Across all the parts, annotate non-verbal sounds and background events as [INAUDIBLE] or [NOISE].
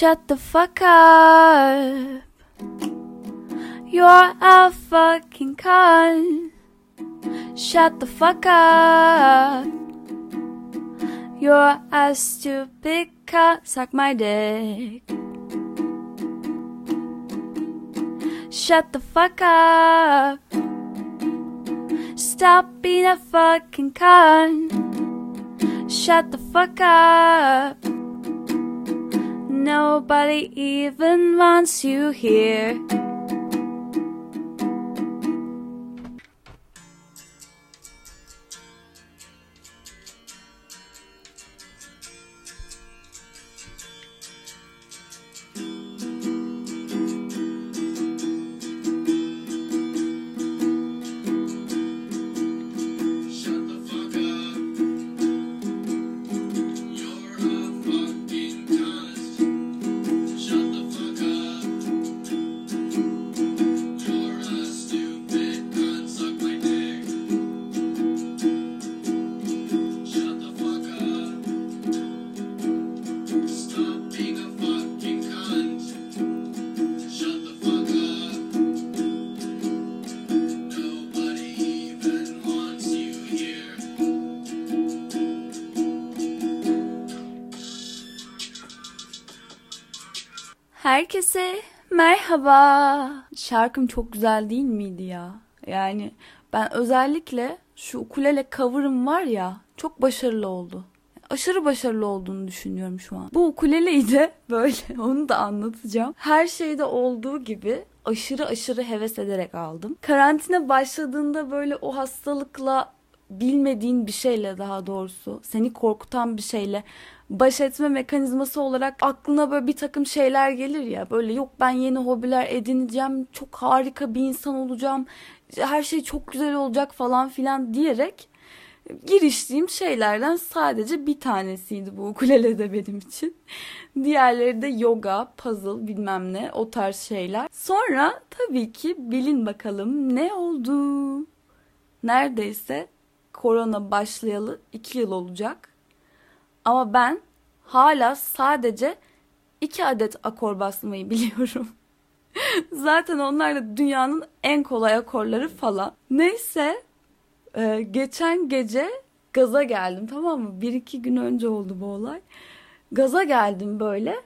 Shut the fuck up. You're a fucking cunt. Shut the fuck up. You're a stupid cunt. Suck my dick. Shut the fuck up. Stop being a fucking cunt. Shut the fuck up. Nobody even wants you here. Herkese merhaba. Şarkım çok güzel değil miydi ya? Yani ben özellikle şu ukulele cover'ım var ya çok başarılı oldu. Aşırı başarılı olduğunu düşünüyorum şu an. Bu ukuleleyi de [LAUGHS] böyle onu da anlatacağım. Her şeyde olduğu gibi aşırı aşırı heves ederek aldım. Karantina başladığında böyle o hastalıkla bilmediğin bir şeyle daha doğrusu seni korkutan bir şeyle baş etme mekanizması olarak aklına böyle bir takım şeyler gelir ya böyle yok ben yeni hobiler edineceğim çok harika bir insan olacağım her şey çok güzel olacak falan filan diyerek giriştiğim şeylerden sadece bir tanesiydi bu ukulele de benim için. Diğerleri de yoga, puzzle bilmem ne o tarz şeyler. Sonra tabii ki bilin bakalım ne oldu? Neredeyse korona başlayalı iki yıl olacak. Ama ben hala sadece iki adet akor basmayı biliyorum. [LAUGHS] Zaten onlar da dünyanın en kolay akorları falan. Neyse ee, geçen gece gaza geldim tamam mı? Bir iki gün önce oldu bu olay. Gaza geldim böyle.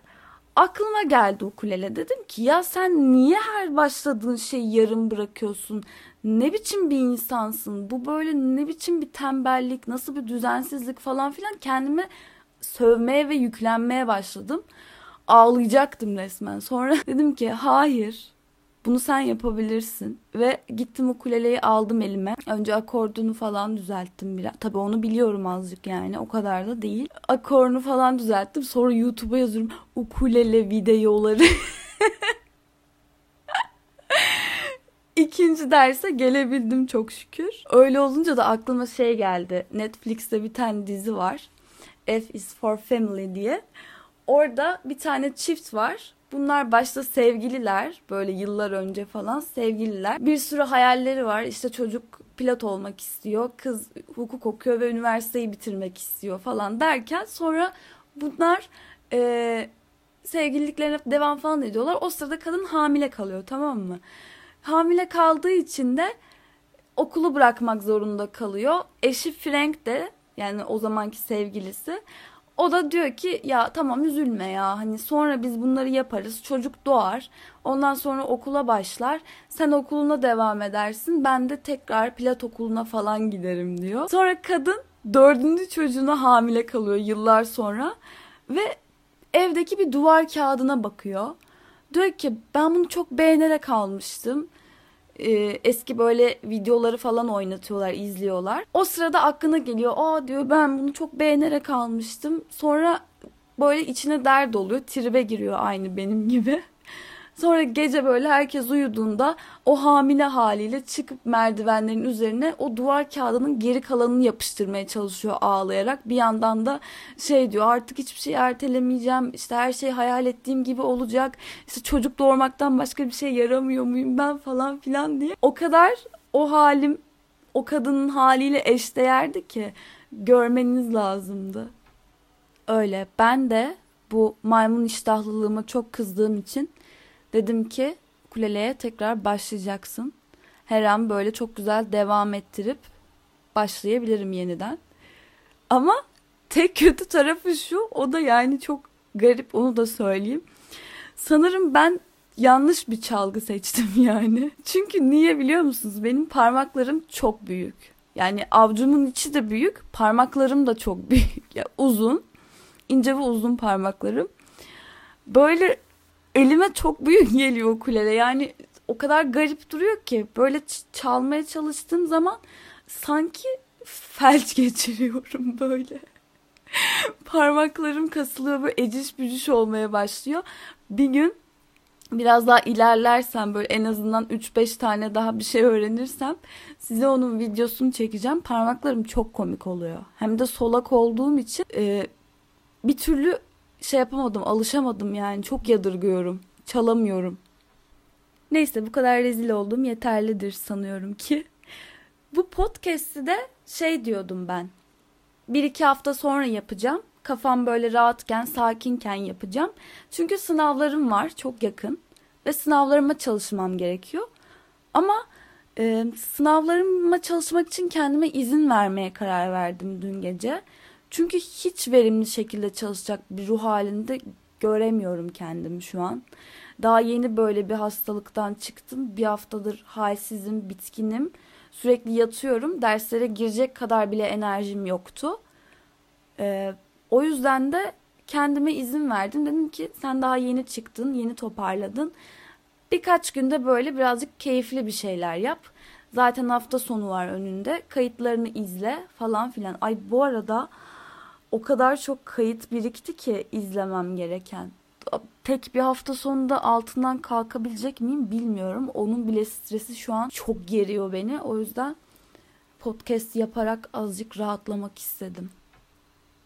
Aklıma geldi ukulele. Dedim ki ya sen niye her başladığın şeyi yarım bırakıyorsun? Ne biçim bir insansın? Bu böyle ne biçim bir tembellik? Nasıl bir düzensizlik falan filan kendime sövmeye ve yüklenmeye başladım. Ağlayacaktım resmen. Sonra [LAUGHS] dedim ki hayır bunu sen yapabilirsin. Ve gittim ukuleleyi aldım elime. Önce akordunu falan düzelttim biraz. Tabii onu biliyorum azıcık yani. O kadar da değil. Akorunu falan düzelttim. Sonra YouTube'a yazıyorum. Ukulele videoları. [LAUGHS] İkinci derse gelebildim çok şükür. Öyle olunca da aklıma şey geldi. Netflix'te bir tane dizi var. F is for Family diye. Orada bir tane çift var. Bunlar başta sevgililer böyle yıllar önce falan sevgililer. Bir sürü hayalleri var. İşte çocuk pilot olmak istiyor. Kız hukuk okuyor ve üniversiteyi bitirmek istiyor falan derken sonra bunlar e, sevgililiklerine devam falan ediyorlar. O sırada kadın hamile kalıyor tamam mı? Hamile kaldığı için de okulu bırakmak zorunda kalıyor. Eşi Frank de yani o zamanki sevgilisi o da diyor ki ya tamam üzülme ya. Hani sonra biz bunları yaparız. Çocuk doğar. Ondan sonra okula başlar. Sen okuluna devam edersin. Ben de tekrar pilot okuluna falan giderim diyor. Sonra kadın dördüncü çocuğuna hamile kalıyor yıllar sonra ve evdeki bir duvar kağıdına bakıyor. Diyor ki ben bunu çok beğenerek almıştım e, eski böyle videoları falan oynatıyorlar, izliyorlar. O sırada aklına geliyor. Aa diyor ben bunu çok beğenerek almıştım. Sonra böyle içine dert oluyor. Tribe giriyor aynı benim gibi. Sonra gece böyle herkes uyuduğunda o hamile haliyle çıkıp merdivenlerin üzerine o duvar kağıdının geri kalanını yapıştırmaya çalışıyor ağlayarak. Bir yandan da şey diyor artık hiçbir şey ertelemeyeceğim. İşte her şey hayal ettiğim gibi olacak. İşte çocuk doğurmaktan başka bir şey yaramıyor muyum ben falan filan diye. O kadar o halim o kadının haliyle eşdeğerdi ki görmeniz lazımdı. Öyle ben de bu maymun iştahlılığıma çok kızdığım için dedim ki ukuleleye tekrar başlayacaksın. Her an böyle çok güzel devam ettirip başlayabilirim yeniden. Ama tek kötü tarafı şu o da yani çok garip onu da söyleyeyim. Sanırım ben yanlış bir çalgı seçtim [LAUGHS] yani. Çünkü niye biliyor musunuz? Benim parmaklarım çok büyük. Yani avcumun içi de büyük, parmaklarım da çok [LAUGHS] büyük. Ya uzun, ince ve uzun parmaklarım. Böyle elime çok büyük geliyor ukulele. Yani o kadar garip duruyor ki böyle çalmaya çalıştığım zaman sanki felç [LAUGHS] geçiriyorum böyle. [LAUGHS] Parmaklarım kasılıyor böyle eciş bücüş olmaya başlıyor. Bir gün biraz daha ilerlersem böyle en azından 3-5 tane daha bir şey öğrenirsem size onun videosunu çekeceğim. Parmaklarım çok komik oluyor. Hem de solak olduğum için e, bir türlü şey yapamadım, alışamadım yani. Çok yadırgıyorum. Çalamıyorum. Neyse bu kadar rezil oldum yeterlidir sanıyorum ki. Bu podcast'i de şey diyordum ben. Bir iki hafta sonra yapacağım. Kafam böyle rahatken, sakinken yapacağım. Çünkü sınavlarım var çok yakın. Ve sınavlarıma çalışmam gerekiyor. Ama e, sınavlarıma çalışmak için kendime izin vermeye karar verdim dün gece. Çünkü hiç verimli şekilde çalışacak bir ruh halinde göremiyorum kendimi şu an. Daha yeni böyle bir hastalıktan çıktım. Bir haftadır halsizim, bitkinim. Sürekli yatıyorum. Derslere girecek kadar bile enerjim yoktu. Ee, o yüzden de kendime izin verdim. Dedim ki sen daha yeni çıktın, yeni toparladın. Birkaç günde böyle birazcık keyifli bir şeyler yap. Zaten hafta sonu var önünde. Kayıtlarını izle falan filan. Ay bu arada o kadar çok kayıt birikti ki izlemem gereken. Tek bir hafta sonunda altından kalkabilecek miyim bilmiyorum. Onun bile stresi şu an çok geriyor beni. O yüzden podcast yaparak azıcık rahatlamak istedim.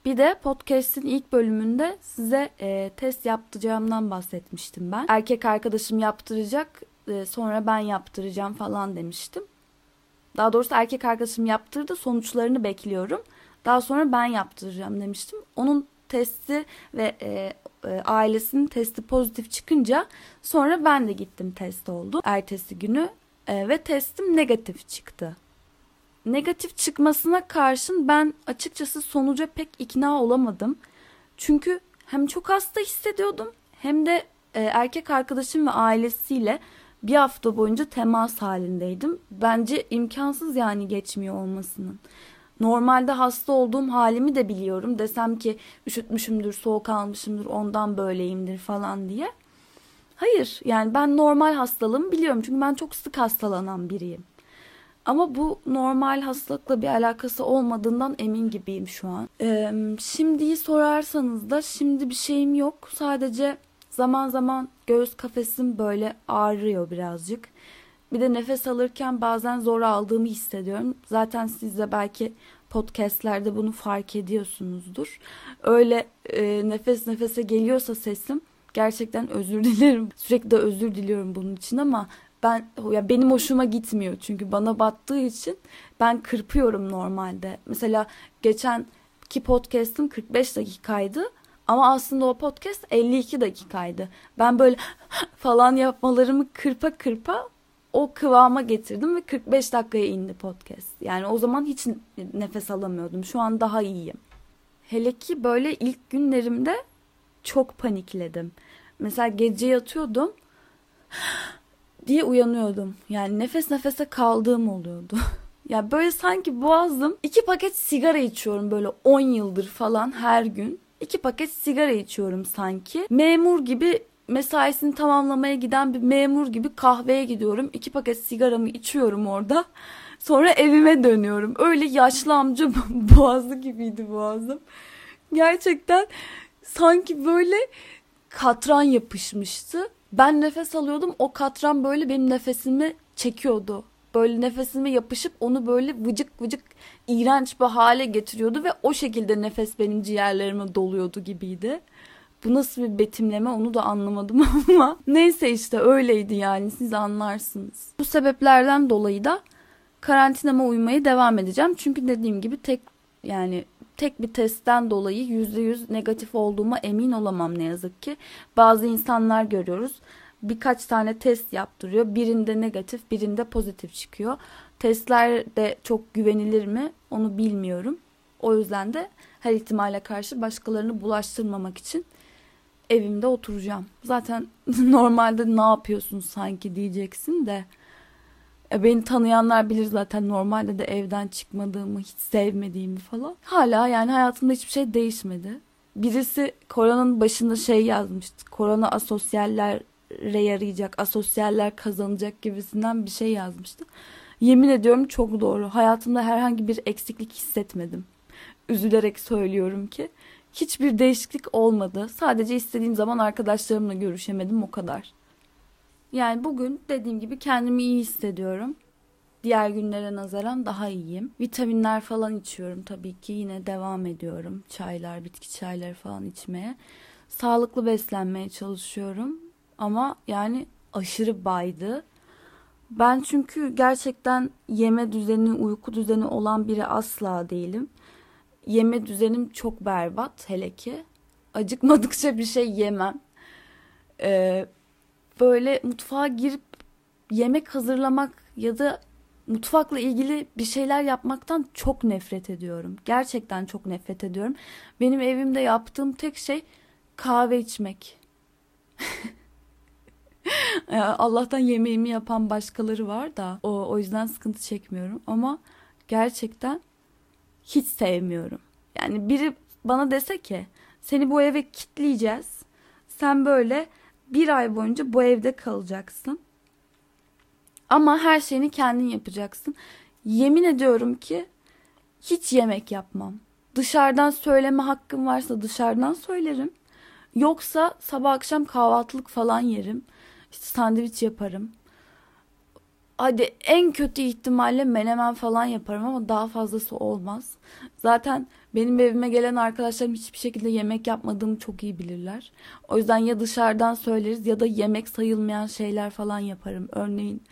Bir de podcast'in ilk bölümünde size e, test yaptıracağımdan bahsetmiştim ben. Erkek arkadaşım yaptıracak, e, sonra ben yaptıracağım falan demiştim. Daha doğrusu erkek arkadaşım yaptırdı, sonuçlarını bekliyorum. Daha sonra ben yaptıracağım demiştim. Onun testi ve e, e, ailesinin testi pozitif çıkınca sonra ben de gittim test oldu. Ertesi günü e, ve testim negatif çıktı. Negatif çıkmasına karşın ben açıkçası sonuca pek ikna olamadım. Çünkü hem çok hasta hissediyordum hem de e, erkek arkadaşım ve ailesiyle bir hafta boyunca temas halindeydim. Bence imkansız yani geçmiyor olmasının. Normalde hasta olduğum halimi de biliyorum. Desem ki üşütmüşümdür, soğuk almışımdır, ondan böyleyimdir falan diye. Hayır yani ben normal hastalığımı biliyorum. Çünkü ben çok sık hastalanan biriyim. Ama bu normal hastalıkla bir alakası olmadığından emin gibiyim şu an. Ee, şimdiyi sorarsanız da şimdi bir şeyim yok. Sadece zaman zaman göğüs kafesim böyle ağrıyor birazcık. Bir de nefes alırken bazen zor aldığımı hissediyorum. Zaten siz de belki podcastlerde bunu fark ediyorsunuzdur. Öyle e, nefes nefese geliyorsa sesim gerçekten özür [LAUGHS] dilerim. Sürekli de özür diliyorum bunun için ama ben ya benim hoşuma gitmiyor çünkü bana battığı için ben kırpıyorum normalde. Mesela geçen ki podcast'ım 45 dakikaydı ama aslında o podcast 52 dakikaydı. Ben böyle [LAUGHS] falan yapmalarımı kırpa kırpa o kıvama getirdim ve 45 dakikaya indi podcast. Yani o zaman hiç nefes alamıyordum. Şu an daha iyiyim. Hele ki böyle ilk günlerimde çok panikledim. Mesela gece yatıyordum [GASPS] diye uyanıyordum. Yani nefes nefese kaldığım oluyordu. [LAUGHS] ya böyle sanki boğazım iki paket sigara içiyorum böyle 10 yıldır falan her gün. İki paket sigara içiyorum sanki. Memur gibi mesaisini tamamlamaya giden bir memur gibi kahveye gidiyorum. İki paket sigaramı içiyorum orada. Sonra evime dönüyorum. Öyle yaşlı amca [LAUGHS] boğazı gibiydi boğazım. Gerçekten sanki böyle katran yapışmıştı. Ben nefes alıyordum. O katran böyle benim nefesimi çekiyordu. Böyle nefesime yapışıp onu böyle vıcık vıcık iğrenç bir hale getiriyordu ve o şekilde nefes benim ciğerlerime doluyordu gibiydi. Bu nasıl bir betimleme onu da anlamadım [LAUGHS] ama neyse işte öyleydi yani siz anlarsınız. Bu sebeplerden dolayı da karantinama uymayı devam edeceğim. Çünkü dediğim gibi tek yani tek bir testten dolayı %100 negatif olduğuma emin olamam ne yazık ki. Bazı insanlar görüyoruz. Birkaç tane test yaptırıyor. Birinde negatif, birinde pozitif çıkıyor. Testler de çok güvenilir mi onu bilmiyorum. O yüzden de her ihtimale karşı başkalarını bulaştırmamak için evimde oturacağım. Zaten [LAUGHS] normalde ne yapıyorsun sanki diyeceksin de. E, beni tanıyanlar bilir zaten normalde de evden çıkmadığımı, hiç sevmediğimi falan. Hala yani hayatımda hiçbir şey değişmedi. Birisi koronanın başında şey yazmıştı. Korona asosyallere yarayacak, asosyaller kazanacak gibisinden bir şey yazmıştı. Yemin ediyorum çok doğru. Hayatımda herhangi bir eksiklik hissetmedim. Üzülerek söylüyorum ki hiçbir değişiklik olmadı. Sadece istediğim zaman arkadaşlarımla görüşemedim o kadar. Yani bugün dediğim gibi kendimi iyi hissediyorum. Diğer günlere nazaran daha iyiyim. Vitaminler falan içiyorum tabii ki. Yine devam ediyorum. Çaylar, bitki çayları falan içmeye. Sağlıklı beslenmeye çalışıyorum. Ama yani aşırı baydı. Ben çünkü gerçekten yeme düzeni, uyku düzeni olan biri asla değilim. Yeme düzenim çok berbat hele ki. Acıkmadıkça bir şey yemem. Ee, böyle mutfağa girip yemek hazırlamak ya da mutfakla ilgili bir şeyler yapmaktan çok nefret ediyorum. Gerçekten çok nefret ediyorum. Benim evimde yaptığım tek şey kahve içmek. [LAUGHS] Allah'tan yemeğimi yapan başkaları var da o, o yüzden sıkıntı çekmiyorum ama gerçekten hiç sevmiyorum. Yani biri bana dese ki seni bu eve kitleyeceğiz. Sen böyle bir ay boyunca bu evde kalacaksın. Ama her şeyini kendin yapacaksın. Yemin ediyorum ki hiç yemek yapmam. Dışarıdan söyleme hakkım varsa dışarıdan söylerim. Yoksa sabah akşam kahvaltılık falan yerim. İşte sandviç yaparım. Hadi en kötü ihtimalle menemen falan yaparım ama daha fazlası olmaz. Zaten benim evime gelen arkadaşlarım hiçbir şekilde yemek yapmadığımı çok iyi bilirler. O yüzden ya dışarıdan söyleriz ya da yemek sayılmayan şeyler falan yaparım. Örneğin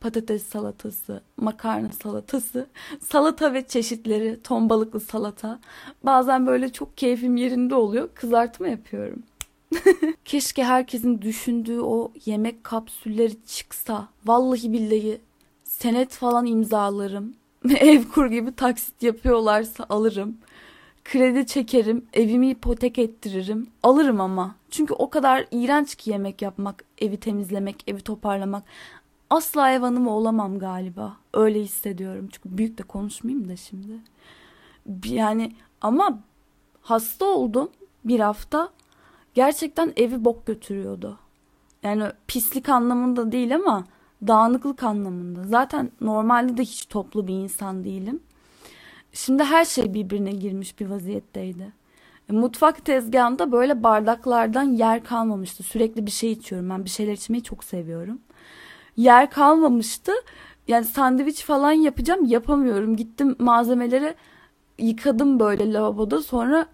patates salatası, makarna salatası, salata ve çeşitleri, ton balıklı salata. Bazen böyle çok keyfim yerinde oluyor. Kızartma yapıyorum. [LAUGHS] Keşke herkesin düşündüğü o yemek kapsülleri çıksa. Vallahi billahi senet falan imzalarım. [LAUGHS] Ev kur gibi taksit yapıyorlarsa alırım. Kredi çekerim, evimi ipotek ettiririm. Alırım ama. Çünkü o kadar iğrenç ki yemek yapmak, evi temizlemek, evi toparlamak. Asla ev hanımı olamam galiba. Öyle hissediyorum. Çünkü büyük de konuşmayayım da şimdi. Yani ama hasta oldum bir hafta gerçekten evi bok götürüyordu. Yani pislik anlamında değil ama dağınıklık anlamında. Zaten normalde de hiç toplu bir insan değilim. Şimdi her şey birbirine girmiş bir vaziyetteydi. E, mutfak tezgahında böyle bardaklardan yer kalmamıştı. Sürekli bir şey içiyorum. Ben bir şeyler içmeyi çok seviyorum. Yer kalmamıştı. Yani sandviç falan yapacağım yapamıyorum. Gittim malzemeleri yıkadım böyle lavaboda. Sonra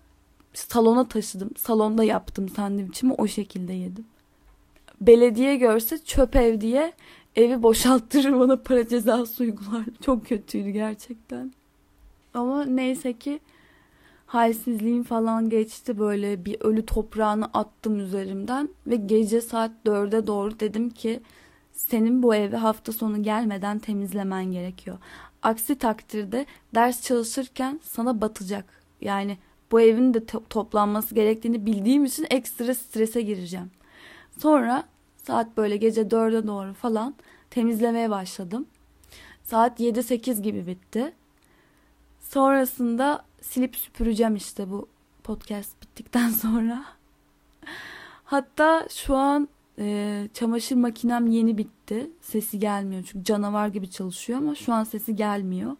salona taşıdım. Salonda yaptım sandviçimi o şekilde yedim. Belediye görse çöp ev diye evi boşalttırır bana para cezası uygular. Çok kötüydü gerçekten. Ama neyse ki halsizliğim falan geçti böyle bir ölü toprağını attım üzerimden ve gece saat dörde doğru dedim ki senin bu evi hafta sonu gelmeden temizlemen gerekiyor. Aksi takdirde ders çalışırken sana batacak. Yani bu evin de to- toplanması gerektiğini bildiğim için ekstra strese gireceğim. Sonra saat böyle gece dörde doğru falan temizlemeye başladım. Saat 7-8 gibi bitti. Sonrasında silip süpüreceğim işte bu podcast bittikten [LAUGHS] sonra. Hatta şu an e, çamaşır makinem yeni bitti. Sesi gelmiyor çünkü canavar gibi çalışıyor ama şu an sesi gelmiyor.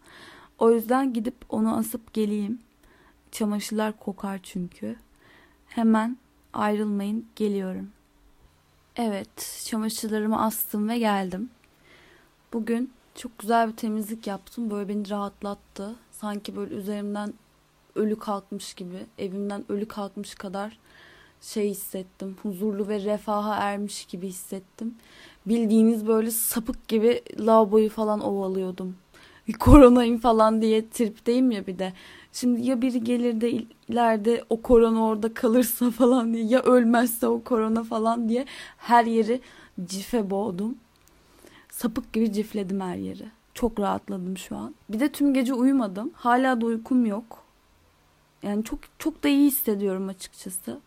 O yüzden gidip onu asıp geleyim. Çamaşırlar kokar çünkü. Hemen ayrılmayın geliyorum. Evet çamaşırlarımı astım ve geldim. Bugün çok güzel bir temizlik yaptım. Böyle beni rahatlattı. Sanki böyle üzerimden ölü kalkmış gibi, evimden ölü kalkmış kadar şey hissettim. Huzurlu ve refaha ermiş gibi hissettim. Bildiğiniz böyle sapık gibi lavaboyu falan ovalıyordum. [LAUGHS] Koronayım falan diye tripteyim ya bir de. Şimdi ya biri gelir de il- ileride o korona orada kalırsa [LAUGHS] falan diye ya ölmezse o korona falan diye her yeri cife boğdum. Sapık gibi cifledim her yeri. Çok rahatladım şu an. Bir de tüm gece uyumadım. Hala da uykum yok. Yani çok çok da iyi hissediyorum açıkçası.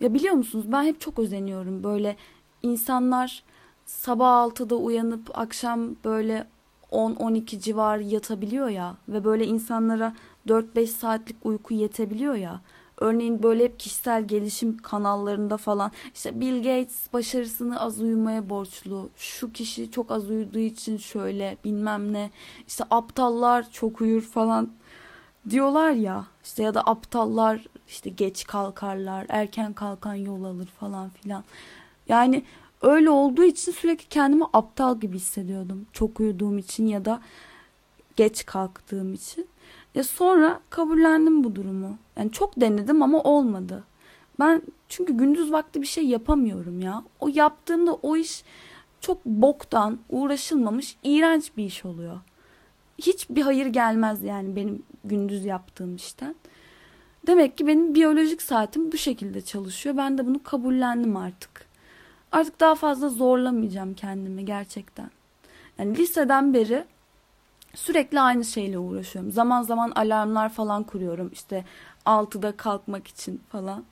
Ya biliyor musunuz ben hep çok özeniyorum. Böyle insanlar sabah 6'da uyanıp akşam böyle 10-12 civarı yatabiliyor ya ve böyle insanlara 4-5 saatlik uyku yetebiliyor ya. Örneğin böyle hep kişisel gelişim kanallarında falan işte Bill Gates başarısını az uyumaya borçlu. Şu kişi çok az uyuduğu için şöyle bilmem ne. İşte aptallar çok uyur falan diyorlar ya. İşte ya da aptallar işte geç kalkarlar, erken kalkan yol alır falan filan. Yani öyle olduğu için sürekli kendimi aptal gibi hissediyordum. Çok uyuduğum için ya da geç kalktığım için. Ya sonra kabullendim bu durumu. Yani çok denedim ama olmadı. Ben çünkü gündüz vakti bir şey yapamıyorum ya. O yaptığımda o iş çok boktan, uğraşılmamış, iğrenç bir iş oluyor. Hiçbir hayır gelmez yani benim gündüz yaptığım işten. Demek ki benim biyolojik saatim bu şekilde çalışıyor. Ben de bunu kabullendim artık. Artık daha fazla zorlamayacağım kendimi gerçekten. Yani liseden beri sürekli aynı şeyle uğraşıyorum. Zaman zaman alarmlar falan kuruyorum. İşte 6'da kalkmak için falan.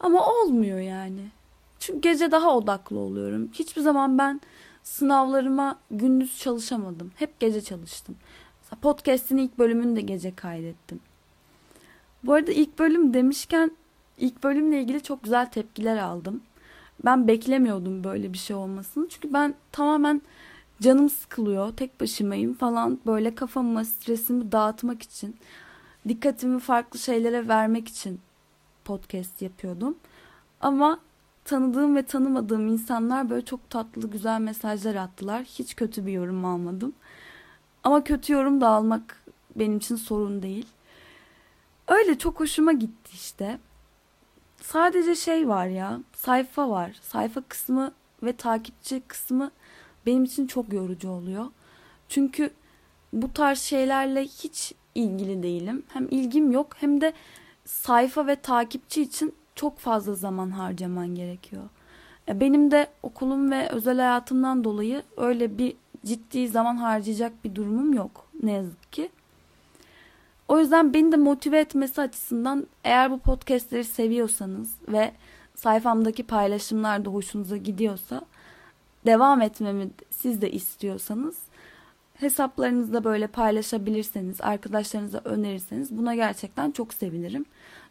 Ama olmuyor yani. Çünkü gece daha odaklı oluyorum. Hiçbir zaman ben sınavlarıma gündüz çalışamadım. Hep gece çalıştım. Podcast'in ilk bölümünü de gece kaydettim. Bu arada ilk bölüm demişken ilk bölümle ilgili çok güzel tepkiler aldım. Ben beklemiyordum böyle bir şey olmasını. Çünkü ben tamamen canım sıkılıyor. Tek başımayım falan böyle kafamı, stresimi dağıtmak için, dikkatimi farklı şeylere vermek için podcast yapıyordum. Ama tanıdığım ve tanımadığım insanlar böyle çok tatlı, güzel mesajlar attılar. Hiç kötü bir yorum almadım. Ama kötü yorum da almak benim için sorun değil. Öyle çok hoşuma gitti işte. Sadece şey var ya, sayfa var. Sayfa kısmı ve takipçi kısmı benim için çok yorucu oluyor. Çünkü bu tarz şeylerle hiç ilgili değilim. Hem ilgim yok hem de sayfa ve takipçi için çok fazla zaman harcaman gerekiyor. Ya Benim de okulum ve özel hayatımdan dolayı öyle bir ciddi zaman harcayacak bir durumum yok ne yazık ki. O yüzden beni de motive etmesi açısından eğer bu podcastleri seviyorsanız ve sayfamdaki paylaşımlar da hoşunuza gidiyorsa devam etmemi siz de istiyorsanız hesaplarınızda böyle paylaşabilirseniz, arkadaşlarınıza önerirseniz buna gerçekten çok sevinirim.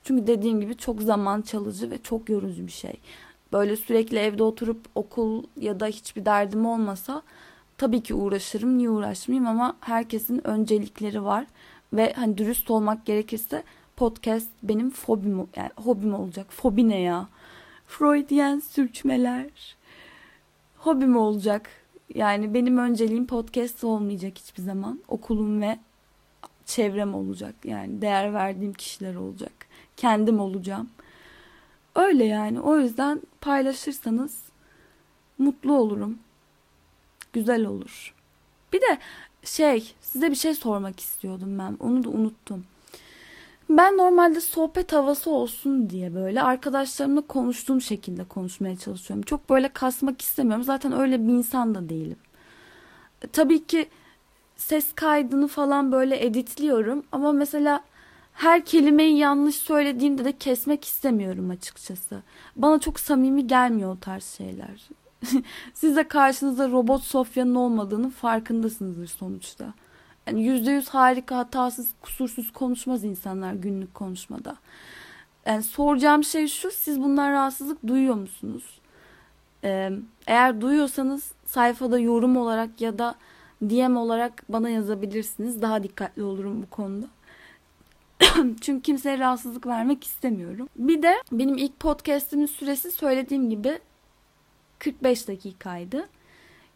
Çünkü dediğim gibi çok zaman çalıcı ve çok yorucu bir şey. Böyle sürekli evde oturup okul ya da hiçbir derdim olmasa tabii ki uğraşırım. Niye uğraşmayayım ama herkesin öncelikleri var ve hani dürüst olmak gerekirse podcast benim fobim yani hobim olacak. Fobi ne ya? Freudian sürçmeler. Hobim olacak. Yani benim önceliğim podcast olmayacak hiçbir zaman. Okulum ve çevrem olacak. Yani değer verdiğim kişiler olacak. Kendim olacağım. Öyle yani. O yüzden paylaşırsanız mutlu olurum. Güzel olur. Bir de şey size bir şey sormak istiyordum ben. Onu da unuttum. Ben normalde sohbet havası olsun diye böyle arkadaşlarımla konuştuğum şekilde konuşmaya çalışıyorum. Çok böyle kasmak istemiyorum. Zaten öyle bir insan da değilim. E, Tabii ki ses kaydını falan böyle editliyorum ama mesela her kelimeyi yanlış söylediğimde de kesmek istemiyorum açıkçası. Bana çok samimi gelmiyor o tarz şeyler. [LAUGHS] Siz de karşınızda robot Sofya'nın olmadığının farkındasınızdır sonuçta. Yani yüzde yüz harika, hatasız, kusursuz konuşmaz insanlar günlük konuşmada. Yani soracağım şey şu, siz bundan rahatsızlık duyuyor musunuz? Eğer duyuyorsanız sayfada yorum olarak ya da DM olarak bana yazabilirsiniz. Daha dikkatli olurum bu konuda. [COUGHS] Çünkü kimseye rahatsızlık vermek istemiyorum. Bir de benim ilk podcastimin süresi söylediğim gibi 45 dakikaydı.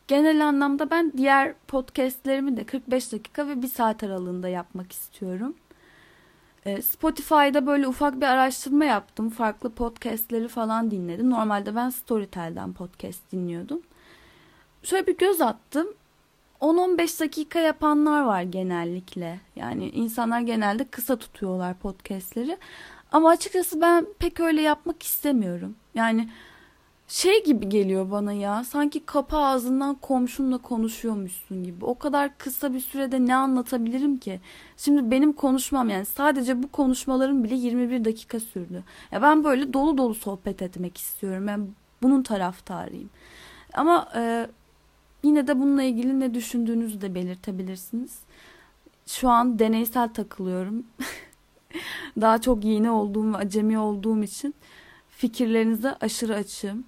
Genel anlamda ben diğer podcastlerimi de 45 dakika ve 1 saat aralığında yapmak istiyorum. Ee, Spotify'da böyle ufak bir araştırma yaptım. Farklı podcastleri falan dinledim. Normalde ben Storytel'den podcast dinliyordum. Şöyle bir göz attım. 10-15 dakika yapanlar var genellikle. Yani insanlar genelde kısa tutuyorlar podcastleri. Ama açıkçası ben pek öyle yapmak istemiyorum. Yani şey gibi geliyor bana ya. Sanki kapı ağzından komşunla konuşuyormuşsun gibi. O kadar kısa bir sürede ne anlatabilirim ki? Şimdi benim konuşmam yani sadece bu konuşmaların bile 21 dakika sürdü. Ya ben böyle dolu dolu sohbet etmek istiyorum. Ben bunun taraftarıyım. Ama e, yine de bununla ilgili ne düşündüğünüzü de belirtebilirsiniz. Şu an deneysel takılıyorum. [LAUGHS] Daha çok yeni olduğum ve acemi olduğum için fikirlerinize aşırı açığım.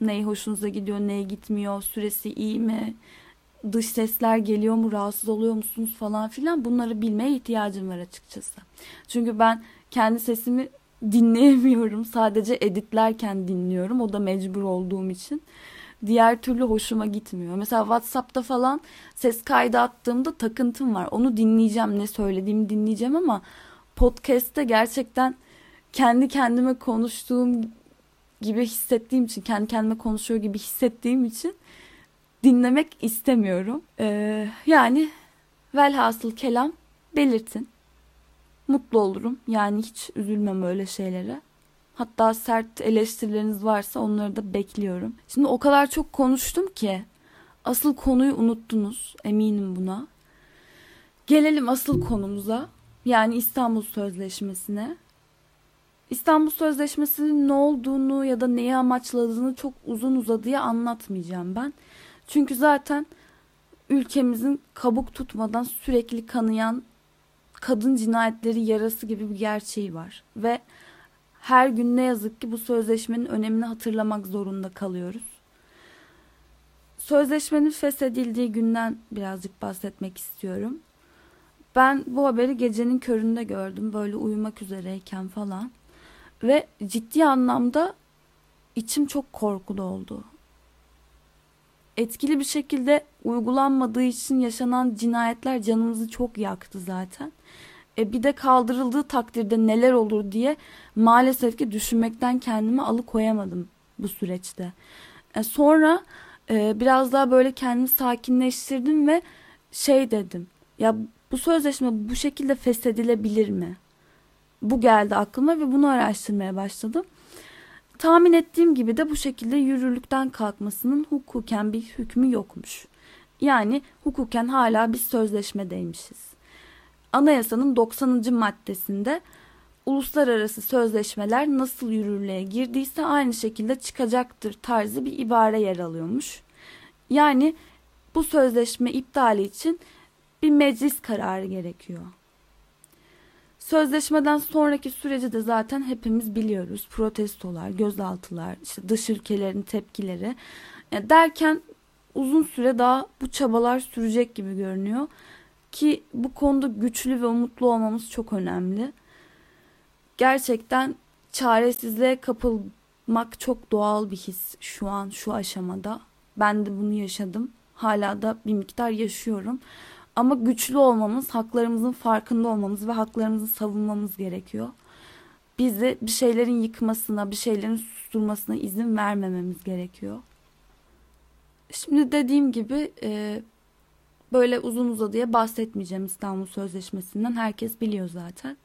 Neyi hoşunuza gidiyor, neye gitmiyor, süresi iyi mi, dış sesler geliyor mu, rahatsız oluyor musunuz falan filan bunları bilmeye ihtiyacım var açıkçası. Çünkü ben kendi sesimi dinleyemiyorum. Sadece editlerken dinliyorum. O da mecbur olduğum için. Diğer türlü hoşuma gitmiyor. Mesela WhatsApp'ta falan ses kaydı attığımda takıntım var. Onu dinleyeceğim, ne söylediğimi dinleyeceğim ama podcast'te gerçekten kendi kendime konuştuğum gibi hissettiğim için, kendi kendime konuşuyor gibi hissettiğim için dinlemek istemiyorum. Ee, yani velhasıl kelam belirtin. Mutlu olurum. Yani hiç üzülmem öyle şeylere. Hatta sert eleştirileriniz varsa onları da bekliyorum. Şimdi o kadar çok konuştum ki asıl konuyu unuttunuz. Eminim buna. Gelelim asıl konumuza. Yani İstanbul Sözleşmesi'ne. İstanbul Sözleşmesi'nin ne olduğunu ya da neyi amaçladığını çok uzun uzadıya anlatmayacağım ben. Çünkü zaten ülkemizin kabuk tutmadan sürekli kanayan kadın cinayetleri yarası gibi bir gerçeği var. Ve her gün ne yazık ki bu sözleşmenin önemini hatırlamak zorunda kalıyoruz. Sözleşmenin feshedildiği günden birazcık bahsetmek istiyorum. Ben bu haberi gecenin köründe gördüm. Böyle uyumak üzereyken falan. Ve ciddi anlamda içim çok korkulu oldu. Etkili bir şekilde uygulanmadığı için yaşanan cinayetler canımızı çok yaktı zaten. E bir de kaldırıldığı takdirde neler olur diye maalesef ki düşünmekten kendimi alıkoyamadım bu süreçte. E sonra e, biraz daha böyle kendimi sakinleştirdim ve şey dedim. Ya bu sözleşme bu şekilde feshedilebilir mi? Bu geldi aklıma ve bunu araştırmaya başladım. Tahmin ettiğim gibi de bu şekilde yürürlükten kalkmasının hukuken bir hükmü yokmuş. Yani hukuken hala biz sözleşmedeymişiz. Anayasanın 90. maddesinde uluslararası sözleşmeler nasıl yürürlüğe girdiyse aynı şekilde çıkacaktır tarzı bir ibare yer alıyormuş. Yani bu sözleşme iptali için bir meclis kararı gerekiyor. Sözleşmeden sonraki süreci de zaten hepimiz biliyoruz. Protestolar, gözaltılar, işte dış ülkelerin tepkileri. Derken uzun süre daha bu çabalar sürecek gibi görünüyor. Ki bu konuda güçlü ve umutlu olmamız çok önemli. Gerçekten çaresizliğe kapılmak çok doğal bir his şu an şu aşamada. Ben de bunu yaşadım. Hala da bir miktar yaşıyorum. Ama güçlü olmamız, haklarımızın farkında olmamız ve haklarımızı savunmamız gerekiyor. Bizi bir şeylerin yıkmasına, bir şeylerin susturmasına izin vermememiz gerekiyor. Şimdi dediğim gibi e, böyle uzun uzadıya bahsetmeyeceğim İstanbul Sözleşmesi'nden. Herkes biliyor zaten.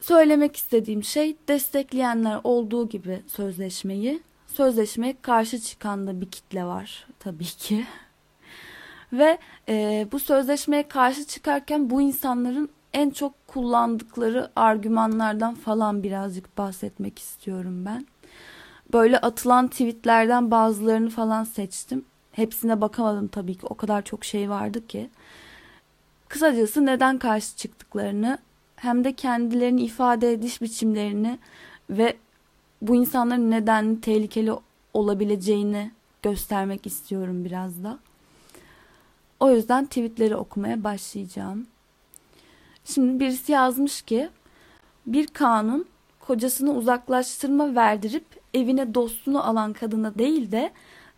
Söylemek istediğim şey destekleyenler olduğu gibi sözleşmeyi, sözleşmeye karşı çıkan da bir kitle var tabii ki. Ve e, bu sözleşmeye karşı çıkarken bu insanların en çok kullandıkları argümanlardan falan birazcık bahsetmek istiyorum ben. Böyle atılan tweetlerden bazılarını falan seçtim. Hepsine bakamadım tabii ki. O kadar çok şey vardı ki. Kısacası neden karşı çıktıklarını hem de kendilerini ifade ediş biçimlerini ve bu insanların neden tehlikeli olabileceğini göstermek istiyorum biraz da. O yüzden tweetleri okumaya başlayacağım. Şimdi birisi yazmış ki bir kanun kocasını uzaklaştırma verdirip evine dostunu alan kadına değil de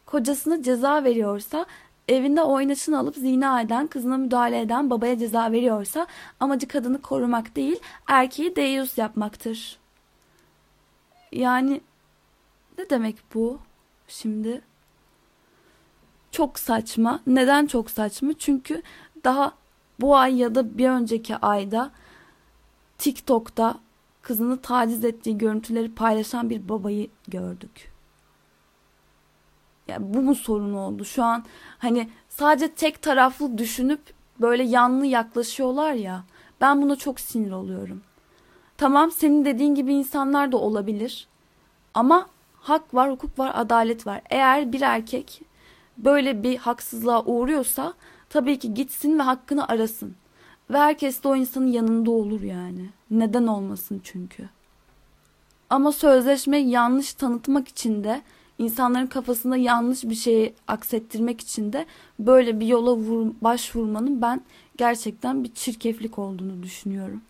kocasına ceza veriyorsa evinde oynaşını alıp zina eden, kızına müdahale eden babaya ceza veriyorsa amacı kadını korumak değil, erkeği deyyus yapmaktır. Yani ne demek bu şimdi? Çok saçma. Neden çok saçma? Çünkü daha bu ay ya da bir önceki ayda TikTok'ta kızını taciz ettiği görüntüleri paylaşan bir babayı gördük. Ya bu mu sorun oldu? Şu an hani sadece tek taraflı düşünüp böyle yanlı yaklaşıyorlar ya. Ben buna çok sinir oluyorum. Tamam senin dediğin gibi insanlar da olabilir. Ama hak var, hukuk var, adalet var. Eğer bir erkek böyle bir haksızlığa uğruyorsa tabii ki gitsin ve hakkını arasın. Ve herkes de o insanın yanında olur yani. Neden olmasın çünkü. Ama sözleşme yanlış tanıtmak için de insanların kafasında yanlış bir şeyi aksettirmek için de böyle bir yola vur, başvurmanın ben gerçekten bir çirkeflik olduğunu düşünüyorum.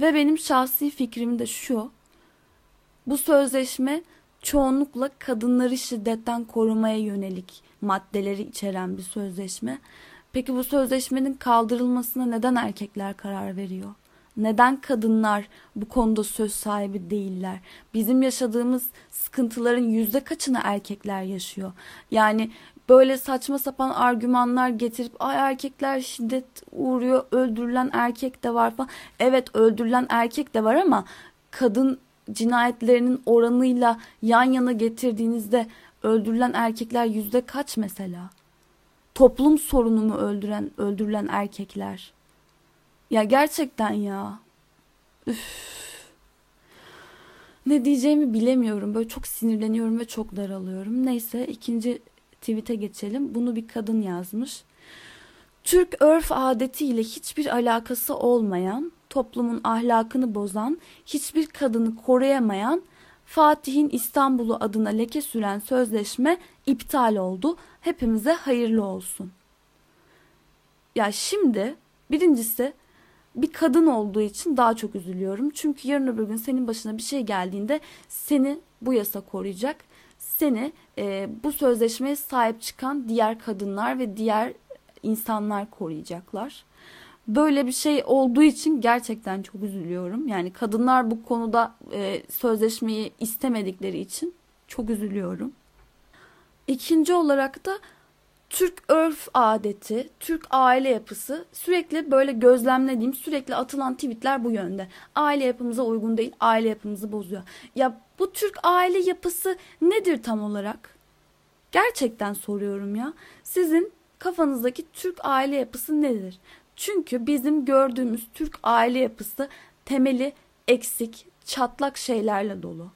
Ve benim şahsi fikrim de şu. Bu sözleşme çoğunlukla kadınları şiddetten korumaya yönelik maddeleri içeren bir sözleşme. Peki bu sözleşmenin kaldırılmasına neden erkekler karar veriyor? Neden kadınlar bu konuda söz sahibi değiller? Bizim yaşadığımız sıkıntıların yüzde kaçını erkekler yaşıyor? Yani böyle saçma sapan argümanlar getirip ay erkekler şiddet uğruyor, öldürülen erkek de var falan. Evet öldürülen erkek de var ama kadın cinayetlerinin oranıyla yan yana getirdiğinizde öldürülen erkekler yüzde kaç mesela? Toplum sorunu mu öldüren öldürülen erkekler? Ya gerçekten ya. Üf. Ne diyeceğimi bilemiyorum. Böyle çok sinirleniyorum ve çok daralıyorum. Neyse ikinci tweet'e geçelim. Bunu bir kadın yazmış. Türk örf adetiyle hiçbir alakası olmayan, toplumun ahlakını bozan, hiçbir kadını koruyamayan Fatih'in İstanbul'u adına leke süren sözleşme iptal oldu. Hepimize hayırlı olsun. Ya şimdi birincisi bir kadın olduğu için daha çok üzülüyorum. Çünkü yarın öbür gün senin başına bir şey geldiğinde seni bu yasa koruyacak. Seni e, bu sözleşmeye sahip çıkan diğer kadınlar ve diğer insanlar koruyacaklar. Böyle bir şey olduğu için gerçekten çok üzülüyorum. Yani kadınlar bu konuda e, sözleşmeyi istemedikleri için çok üzülüyorum. İkinci olarak da Türk örf adeti, Türk aile yapısı sürekli böyle gözlemlediğim sürekli atılan tweetler bu yönde. Aile yapımıza uygun değil, aile yapımızı bozuyor. Ya bu Türk aile yapısı nedir tam olarak? Gerçekten soruyorum ya. Sizin kafanızdaki Türk aile yapısı nedir? Çünkü bizim gördüğümüz Türk aile yapısı temeli eksik, çatlak şeylerle dolu.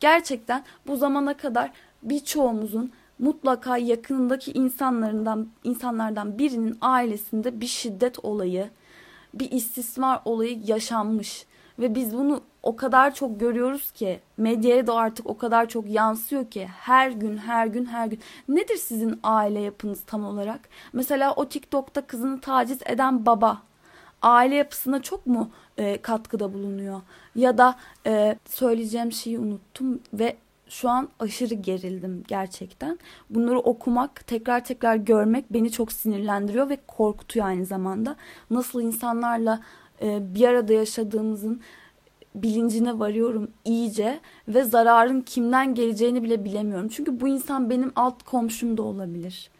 Gerçekten bu zamana kadar birçoğumuzun mutlaka yakınındaki insanlarından insanlardan birinin ailesinde bir şiddet olayı, bir istismar olayı yaşanmış ve biz bunu o kadar çok görüyoruz ki medyaya da artık o kadar çok yansıyor ki her gün her gün her gün. Nedir sizin aile yapınız tam olarak? Mesela o TikTok'ta kızını taciz eden baba aile yapısına çok mu e, katkıda bulunuyor? Ya da e, söyleyeceğim şeyi unuttum ve şu an aşırı gerildim gerçekten. Bunları okumak, tekrar tekrar görmek beni çok sinirlendiriyor ve korkutuyor aynı zamanda. Nasıl insanlarla e, bir arada yaşadığımızın bilincine varıyorum iyice ve zararın kimden geleceğini bile bilemiyorum. Çünkü bu insan benim alt komşum da olabilir.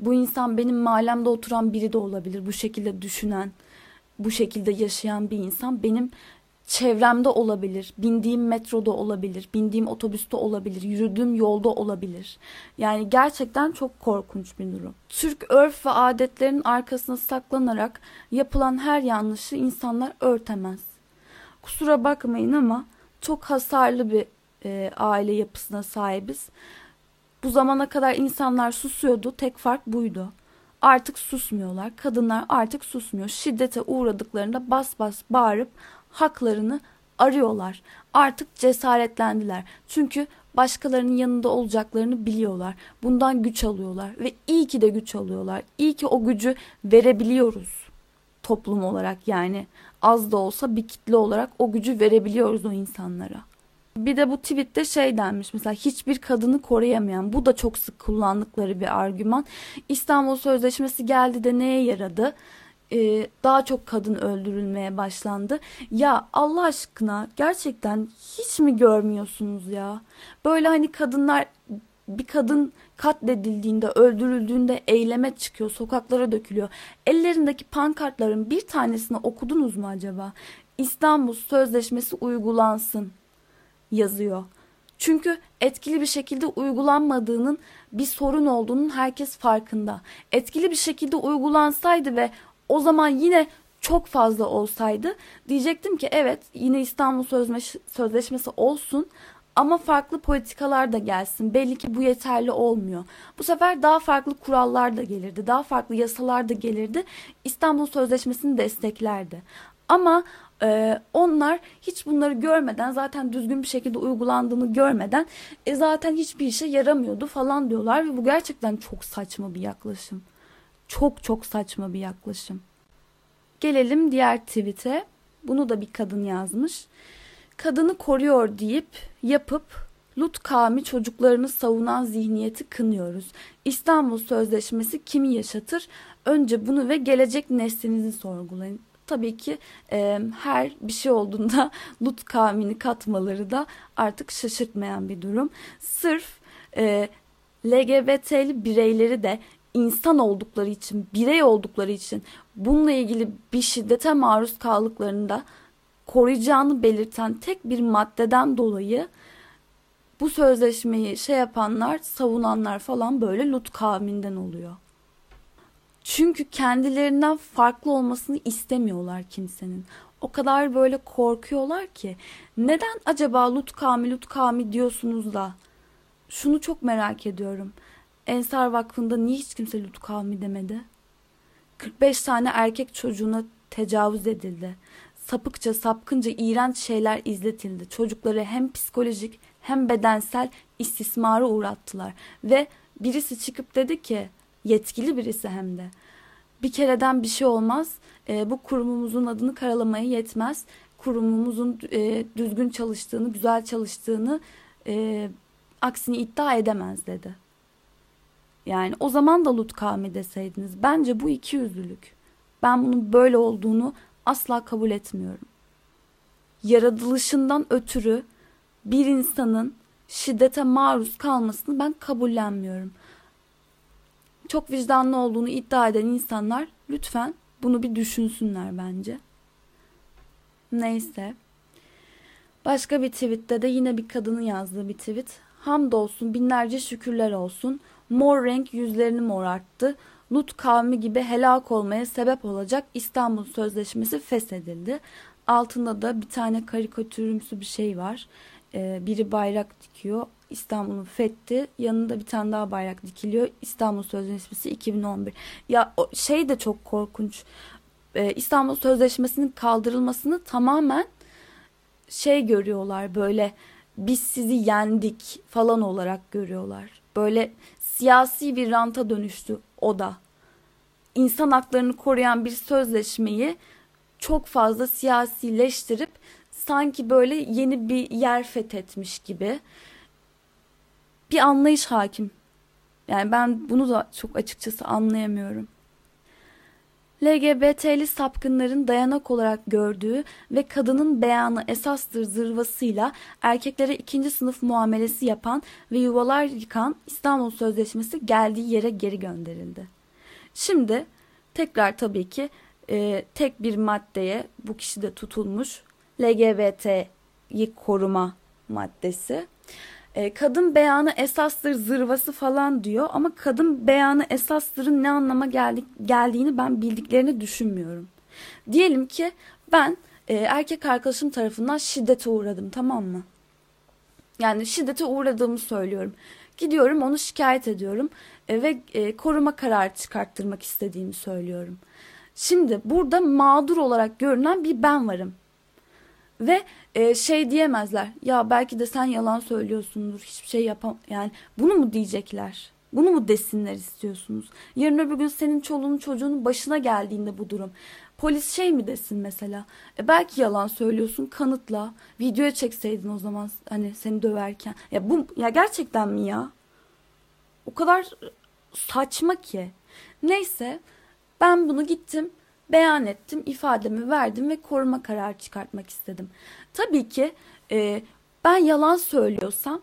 Bu insan benim mahallemde oturan biri de olabilir. Bu şekilde düşünen, bu şekilde yaşayan bir insan benim çevremde olabilir, bindiğim metroda olabilir, bindiğim otobüste olabilir, yürüdüğüm yolda olabilir. Yani gerçekten çok korkunç bir durum. Türk örf ve adetlerin arkasına saklanarak yapılan her yanlışı insanlar örtemez. Kusura bakmayın ama çok hasarlı bir e, aile yapısına sahibiz. Bu zamana kadar insanlar susuyordu, tek fark buydu. Artık susmuyorlar. Kadınlar artık susmuyor. Şiddete uğradıklarında bas bas bağırıp haklarını arıyorlar. Artık cesaretlendiler. Çünkü başkalarının yanında olacaklarını biliyorlar. Bundan güç alıyorlar ve iyi ki de güç alıyorlar. İyi ki o gücü verebiliyoruz toplum olarak yani az da olsa bir kitle olarak o gücü verebiliyoruz o insanlara. Bir de bu tweette şey denmiş mesela hiçbir kadını koruyamayan bu da çok sık kullandıkları bir argüman. İstanbul Sözleşmesi geldi de neye yaradı? Ee, daha çok kadın öldürülmeye başlandı. Ya Allah aşkına gerçekten hiç mi görmüyorsunuz ya? Böyle hani kadınlar bir kadın katledildiğinde, öldürüldüğünde eyleme çıkıyor, sokaklara dökülüyor. Ellerindeki pankartların bir tanesini okudunuz mu acaba? İstanbul Sözleşmesi uygulansın yazıyor. Çünkü etkili bir şekilde uygulanmadığının bir sorun olduğunun herkes farkında. Etkili bir şekilde uygulansaydı ve o zaman yine çok fazla olsaydı diyecektim ki evet yine İstanbul Sözleşmesi, Sözleşmesi olsun ama farklı politikalar da gelsin. Belli ki bu yeterli olmuyor. Bu sefer daha farklı kurallar da gelirdi. Daha farklı yasalar da gelirdi. İstanbul Sözleşmesi'ni desteklerdi. Ama e, onlar hiç bunları görmeden zaten düzgün bir şekilde uygulandığını görmeden e, zaten hiçbir işe yaramıyordu falan diyorlar ve bu gerçekten çok saçma bir yaklaşım. Çok çok saçma bir yaklaşım. Gelelim diğer tweet'e. Bunu da bir kadın yazmış. Kadını koruyor deyip yapıp Lut kavmi çocuklarını savunan zihniyeti kınıyoruz. İstanbul Sözleşmesi kimi yaşatır? Önce bunu ve gelecek neslinizi sorgulayın. Tabii ki e, her bir şey olduğunda [LAUGHS] Lut kavmini katmaları da artık şaşırtmayan bir durum. Sırf e, LGBT'li bireyleri de insan oldukları için, birey oldukları için bununla ilgili bir şiddete maruz kaldıklarında koruyacağını belirten tek bir maddeden dolayı bu sözleşmeyi şey yapanlar, savunanlar falan böyle Lut kavminden oluyor. Çünkü kendilerinden farklı olmasını istemiyorlar kimsenin. O kadar böyle korkuyorlar ki neden acaba Lut kavmi Lut kavmi diyorsunuz da şunu çok merak ediyorum. Ensar Vakfı'nda niye hiç kimse Lut kavmi demedi? 45 tane erkek çocuğuna tecavüz edildi. Sapıkça, sapkınca iğrenç şeyler izletildi. Çocukları hem psikolojik hem bedensel istismara uğrattılar. Ve birisi çıkıp dedi ki, yetkili birisi hem de, bir kereden bir şey olmaz. E, bu kurumumuzun adını karalamaya yetmez. Kurumumuzun e, düzgün çalıştığını, güzel çalıştığını e, aksini iddia edemez dedi. Yani o zaman da Lut kavmi deseydiniz. Bence bu iki yüzlülük. Ben bunun böyle olduğunu asla kabul etmiyorum. Yaratılışından ötürü bir insanın şiddete maruz kalmasını ben kabullenmiyorum. Çok vicdanlı olduğunu iddia eden insanlar lütfen bunu bir düşünsünler bence. Neyse. Başka bir tweette de yine bir kadının yazdığı bir tweet. Hamdolsun binlerce şükürler olsun. Mor renk yüzlerini morarttı. Lut kavmi gibi helak olmaya sebep olacak İstanbul Sözleşmesi feshedildi. Altında da bir tane karikatürümsü bir şey var. Ee, biri bayrak dikiyor. İstanbul'un fethi. Yanında bir tane daha bayrak dikiliyor. İstanbul Sözleşmesi 2011. Ya o şey de çok korkunç. Ee, İstanbul Sözleşmesi'nin kaldırılmasını tamamen şey görüyorlar böyle biz sizi yendik falan olarak görüyorlar. Böyle siyasi bir ranta dönüştü o da. İnsan haklarını koruyan bir sözleşmeyi çok fazla siyasileştirip sanki böyle yeni bir yer fethetmiş gibi bir anlayış hakim. Yani ben bunu da çok açıkçası anlayamıyorum. LGBT'li sapkınların dayanak olarak gördüğü ve kadının beyanı esastır zırvasıyla erkeklere ikinci sınıf muamelesi yapan ve yuvalar yıkan İstanbul Sözleşmesi geldiği yere geri gönderildi. Şimdi tekrar tabii ki e, tek bir maddeye bu kişi de tutulmuş LGBT'yi koruma maddesi. E, kadın beyanı esastır zırvası falan diyor ama kadın beyanı esastırın ne anlama geldik, geldiğini ben bildiklerini düşünmüyorum. Diyelim ki ben e, erkek arkadaşım tarafından şiddete uğradım tamam mı? Yani şiddete uğradığımı söylüyorum. Gidiyorum onu şikayet ediyorum e, ve e, koruma kararı çıkarttırmak istediğimi söylüyorum. Şimdi burada mağdur olarak görünen bir ben varım. Ve e, şey diyemezler. Ya belki de sen yalan söylüyorsundur. Hiçbir şey yapam yani bunu mu diyecekler? Bunu mu desinler istiyorsunuz? Yarın öbür gün senin çoluğun çocuğunun başına geldiğinde bu durum. Polis şey mi desin mesela? E belki yalan söylüyorsun kanıtla. Videoya çekseydin o zaman hani seni döverken. Ya bu ya gerçekten mi ya? O kadar saçma ki. Neyse ben bunu gittim beyan ettim, ifademi verdim ve koruma kararı çıkartmak istedim. Tabii ki e, ben yalan söylüyorsam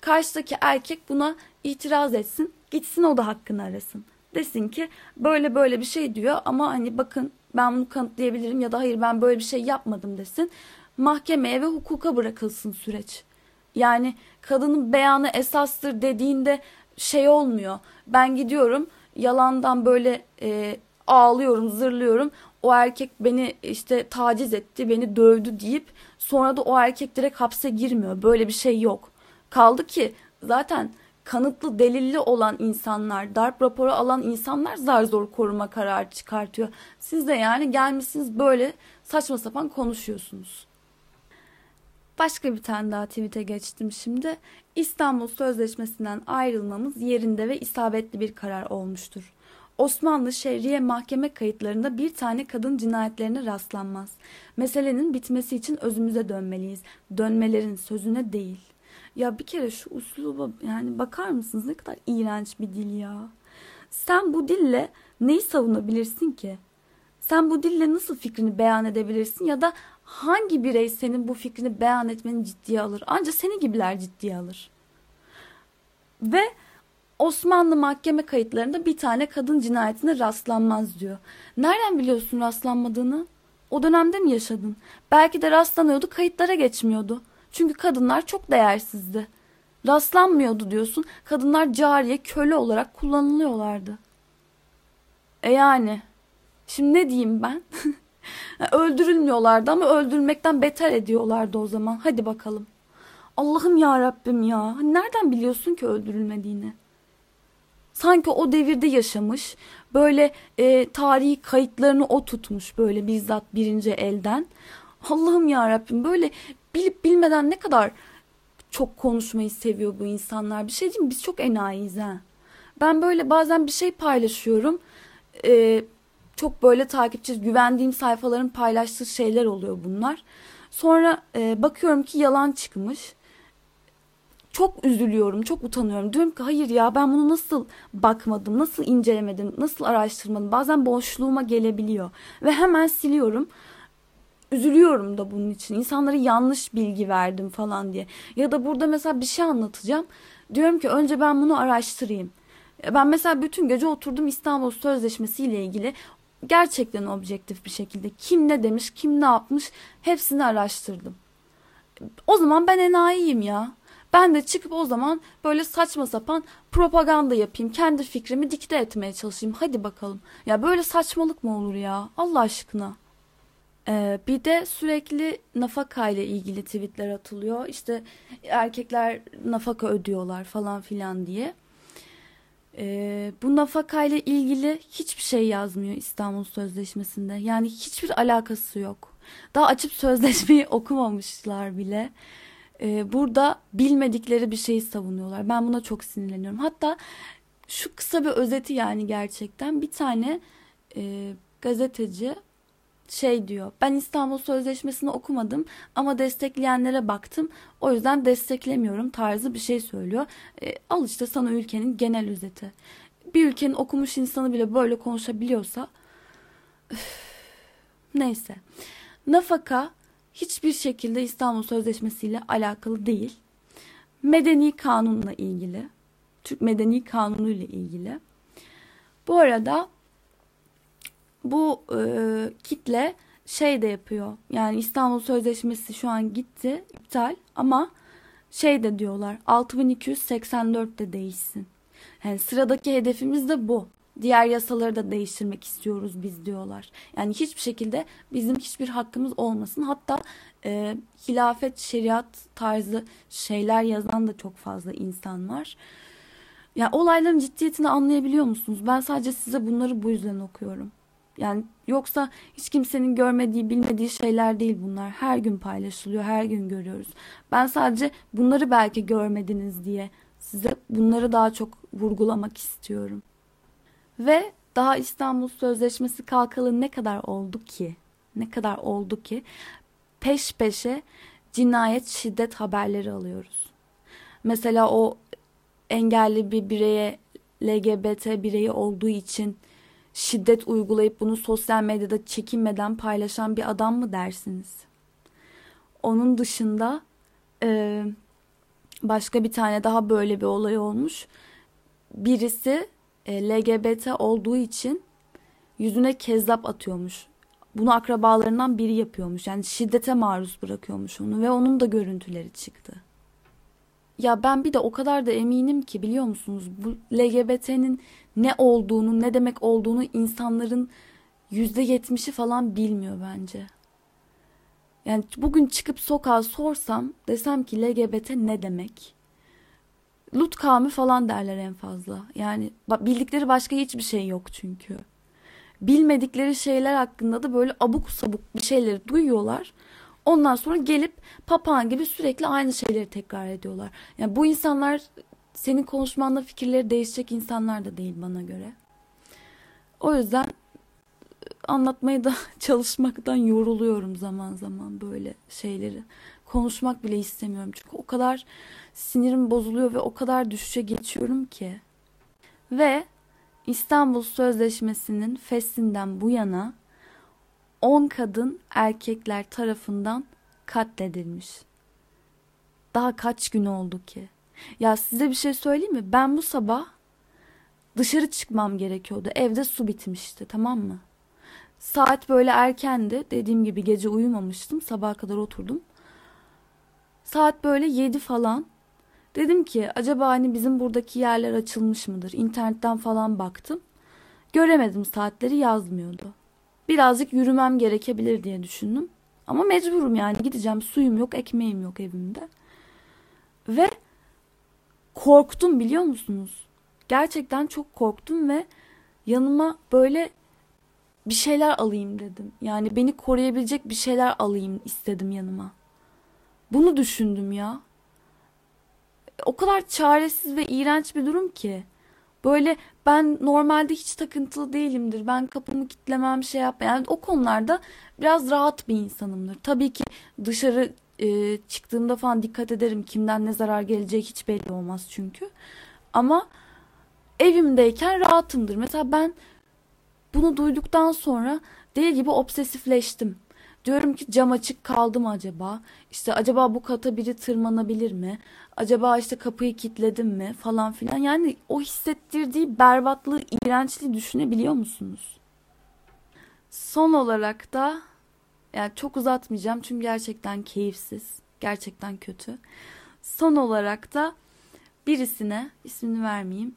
karşıdaki erkek buna itiraz etsin. Gitsin o da hakkını arasın. Desin ki böyle böyle bir şey diyor ama hani bakın ben bunu kanıtlayabilirim ya da hayır ben böyle bir şey yapmadım desin. Mahkemeye ve hukuka bırakılsın süreç. Yani kadının beyanı esastır dediğinde şey olmuyor. Ben gidiyorum yalandan böyle e, ağlıyorum, zırlıyorum. O erkek beni işte taciz etti, beni dövdü deyip sonra da o erkek direkt hapse girmiyor. Böyle bir şey yok. Kaldı ki zaten kanıtlı delilli olan insanlar, darp raporu alan insanlar zar zor koruma kararı çıkartıyor. Siz de yani gelmişsiniz böyle saçma sapan konuşuyorsunuz. Başka bir tane daha tweet'e geçtim şimdi. İstanbul Sözleşmesi'nden ayrılmamız yerinde ve isabetli bir karar olmuştur. Osmanlı Şehriye mahkeme kayıtlarında bir tane kadın cinayetlerine rastlanmaz. Meselenin bitmesi için özümüze dönmeliyiz. Dönmelerin sözüne değil. Ya bir kere şu usluba yani bakar mısınız ne kadar iğrenç bir dil ya. Sen bu dille neyi savunabilirsin ki? Sen bu dille nasıl fikrini beyan edebilirsin ya da hangi birey senin bu fikrini beyan etmeni ciddiye alır? Ancak seni gibiler ciddiye alır. Ve Osmanlı mahkeme kayıtlarında bir tane kadın cinayetine rastlanmaz diyor. Nereden biliyorsun rastlanmadığını? O dönemde mi yaşadın? Belki de rastlanıyordu kayıtlara geçmiyordu. Çünkü kadınlar çok değersizdi. Rastlanmıyordu diyorsun. Kadınlar cariye, köle olarak kullanılıyorlardı. E yani. Şimdi ne diyeyim ben? [LAUGHS] Öldürülmüyorlardı ama öldürülmekten beter ediyorlardı o zaman. Hadi bakalım. Allah'ım ya Rabbim ya. Nereden biliyorsun ki öldürülmediğini? Sanki o devirde yaşamış. Böyle e, tarihi kayıtlarını o tutmuş böyle bizzat birinci elden. Allah'ım ya Rabbim böyle bilip bilmeden ne kadar çok konuşmayı seviyor bu insanlar. Bir şey diyeyim? Biz çok enayiyiz ha. Ben böyle bazen bir şey paylaşıyorum. Ee, çok böyle takipçi, güvendiğim sayfaların paylaştığı şeyler oluyor bunlar. Sonra e, bakıyorum ki yalan çıkmış. Çok üzülüyorum, çok utanıyorum. Diyorum ki hayır ya ben bunu nasıl bakmadım, nasıl incelemedim, nasıl araştırmadım. Bazen boşluğuma gelebiliyor. Ve hemen siliyorum üzülüyorum da bunun için. İnsanlara yanlış bilgi verdim falan diye. Ya da burada mesela bir şey anlatacağım. Diyorum ki önce ben bunu araştırayım. Ben mesela bütün gece oturdum İstanbul Sözleşmesi ile ilgili gerçekten objektif bir şekilde kim ne demiş, kim ne yapmış hepsini araştırdım. O zaman ben enayiyim ya. Ben de çıkıp o zaman böyle saçma sapan propaganda yapayım. Kendi fikrimi dikte etmeye çalışayım. Hadi bakalım. Ya böyle saçmalık mı olur ya? Allah aşkına. Ee, bir de sürekli nafaka ile ilgili tweetler atılıyor. İşte erkekler nafaka ödüyorlar falan filan diye. Ee, bu nafaka ile ilgili hiçbir şey yazmıyor İstanbul Sözleşmesi'nde. Yani hiçbir alakası yok. Daha açıp sözleşmeyi [LAUGHS] okumamışlar bile. Ee, burada bilmedikleri bir şeyi savunuyorlar. Ben buna çok sinirleniyorum. Hatta şu kısa bir özeti yani gerçekten bir tane e, gazeteci şey diyor. Ben İstanbul Sözleşmesi'ni okumadım ama destekleyenlere baktım. O yüzden desteklemiyorum tarzı bir şey söylüyor. E, al işte sana ülkenin genel özeti. Bir ülkenin okumuş insanı bile böyle konuşabiliyorsa üf, neyse. Nafaka hiçbir şekilde İstanbul Sözleşmesi ile alakalı değil. Medeni kanunla ilgili. Türk Medeni Kanunu ile ilgili. Bu arada bu e, kitle şey de yapıyor. Yani İstanbul Sözleşmesi şu an gitti, iptal ama şey de diyorlar 6284 de değişsin. Yani sıradaki hedefimiz de bu. Diğer yasaları da değiştirmek istiyoruz biz diyorlar. Yani hiçbir şekilde bizim hiçbir hakkımız olmasın. Hatta e, hilafet, şeriat tarzı şeyler yazan da çok fazla insan var. Ya olayların ciddiyetini anlayabiliyor musunuz? Ben sadece size bunları bu yüzden okuyorum. Yani yoksa hiç kimsenin görmediği, bilmediği şeyler değil bunlar. Her gün paylaşılıyor, her gün görüyoruz. Ben sadece bunları belki görmediniz diye size bunları daha çok vurgulamak istiyorum. Ve daha İstanbul Sözleşmesi kalkalı ne kadar oldu ki? Ne kadar oldu ki? Peş peşe cinayet, şiddet haberleri alıyoruz. Mesela o engelli bir bireye LGBT bireyi olduğu için şiddet uygulayıp bunu sosyal medyada çekinmeden paylaşan bir adam mı dersiniz? Onun dışında e, başka bir tane daha böyle bir olay olmuş. Birisi LGBT olduğu için yüzüne kezzap atıyormuş. Bunu akrabalarından biri yapıyormuş. Yani şiddete maruz bırakıyormuş onu ve onun da görüntüleri çıktı. Ya ben bir de o kadar da eminim ki biliyor musunuz bu LGBT'nin ne olduğunu, ne demek olduğunu insanların yüzde yetmişi falan bilmiyor bence. Yani bugün çıkıp sokağa sorsam desem ki LGBT ne demek? Lut kavmi falan derler en fazla. Yani bildikleri başka hiçbir şey yok çünkü. Bilmedikleri şeyler hakkında da böyle abuk sabuk bir şeyleri duyuyorlar. Ondan sonra gelip papağan gibi sürekli aynı şeyleri tekrar ediyorlar. Yani bu insanlar senin konuşmanla fikirleri değişecek insanlar da değil bana göre. O yüzden anlatmaya da [LAUGHS] çalışmaktan yoruluyorum zaman zaman böyle şeyleri. Konuşmak bile istemiyorum çünkü o kadar sinirim bozuluyor ve o kadar düşüşe geçiyorum ki. Ve İstanbul Sözleşmesi'nin fesinden bu yana 10 kadın erkekler tarafından katledilmiş. Daha kaç gün oldu ki? Ya size bir şey söyleyeyim mi? Ben bu sabah dışarı çıkmam gerekiyordu. Evde su bitmişti tamam mı? Saat böyle erkendi. Dediğim gibi gece uyumamıştım. Sabaha kadar oturdum. Saat böyle yedi falan. Dedim ki acaba hani bizim buradaki yerler açılmış mıdır? İnternetten falan baktım. Göremedim saatleri yazmıyordu. Birazcık yürümem gerekebilir diye düşündüm. Ama mecburum yani gideceğim. Suyum yok, ekmeğim yok evimde. Ve korktum biliyor musunuz? Gerçekten çok korktum ve yanıma böyle bir şeyler alayım dedim. Yani beni koruyabilecek bir şeyler alayım istedim yanıma. Bunu düşündüm ya. O kadar çaresiz ve iğrenç bir durum ki. Böyle ben normalde hiç takıntılı değilimdir. Ben kapımı kitlemem şey yapmam. Yani o konularda biraz rahat bir insanımdır. Tabii ki dışarı e, çıktığımda falan dikkat ederim. Kimden ne zarar geleceği hiç belli olmaz çünkü. Ama evimdeyken rahatımdır. Mesela ben bunu duyduktan sonra deli gibi obsesifleştim. Diyorum ki cam açık kaldı mı acaba? İşte acaba bu kata biri tırmanabilir mi? Acaba işte kapıyı kilitledim mi? Falan filan. Yani o hissettirdiği berbatlığı, iğrençliği düşünebiliyor musunuz? Son olarak da yani çok uzatmayacağım çünkü gerçekten keyifsiz. Gerçekten kötü. Son olarak da birisine ismini vermeyeyim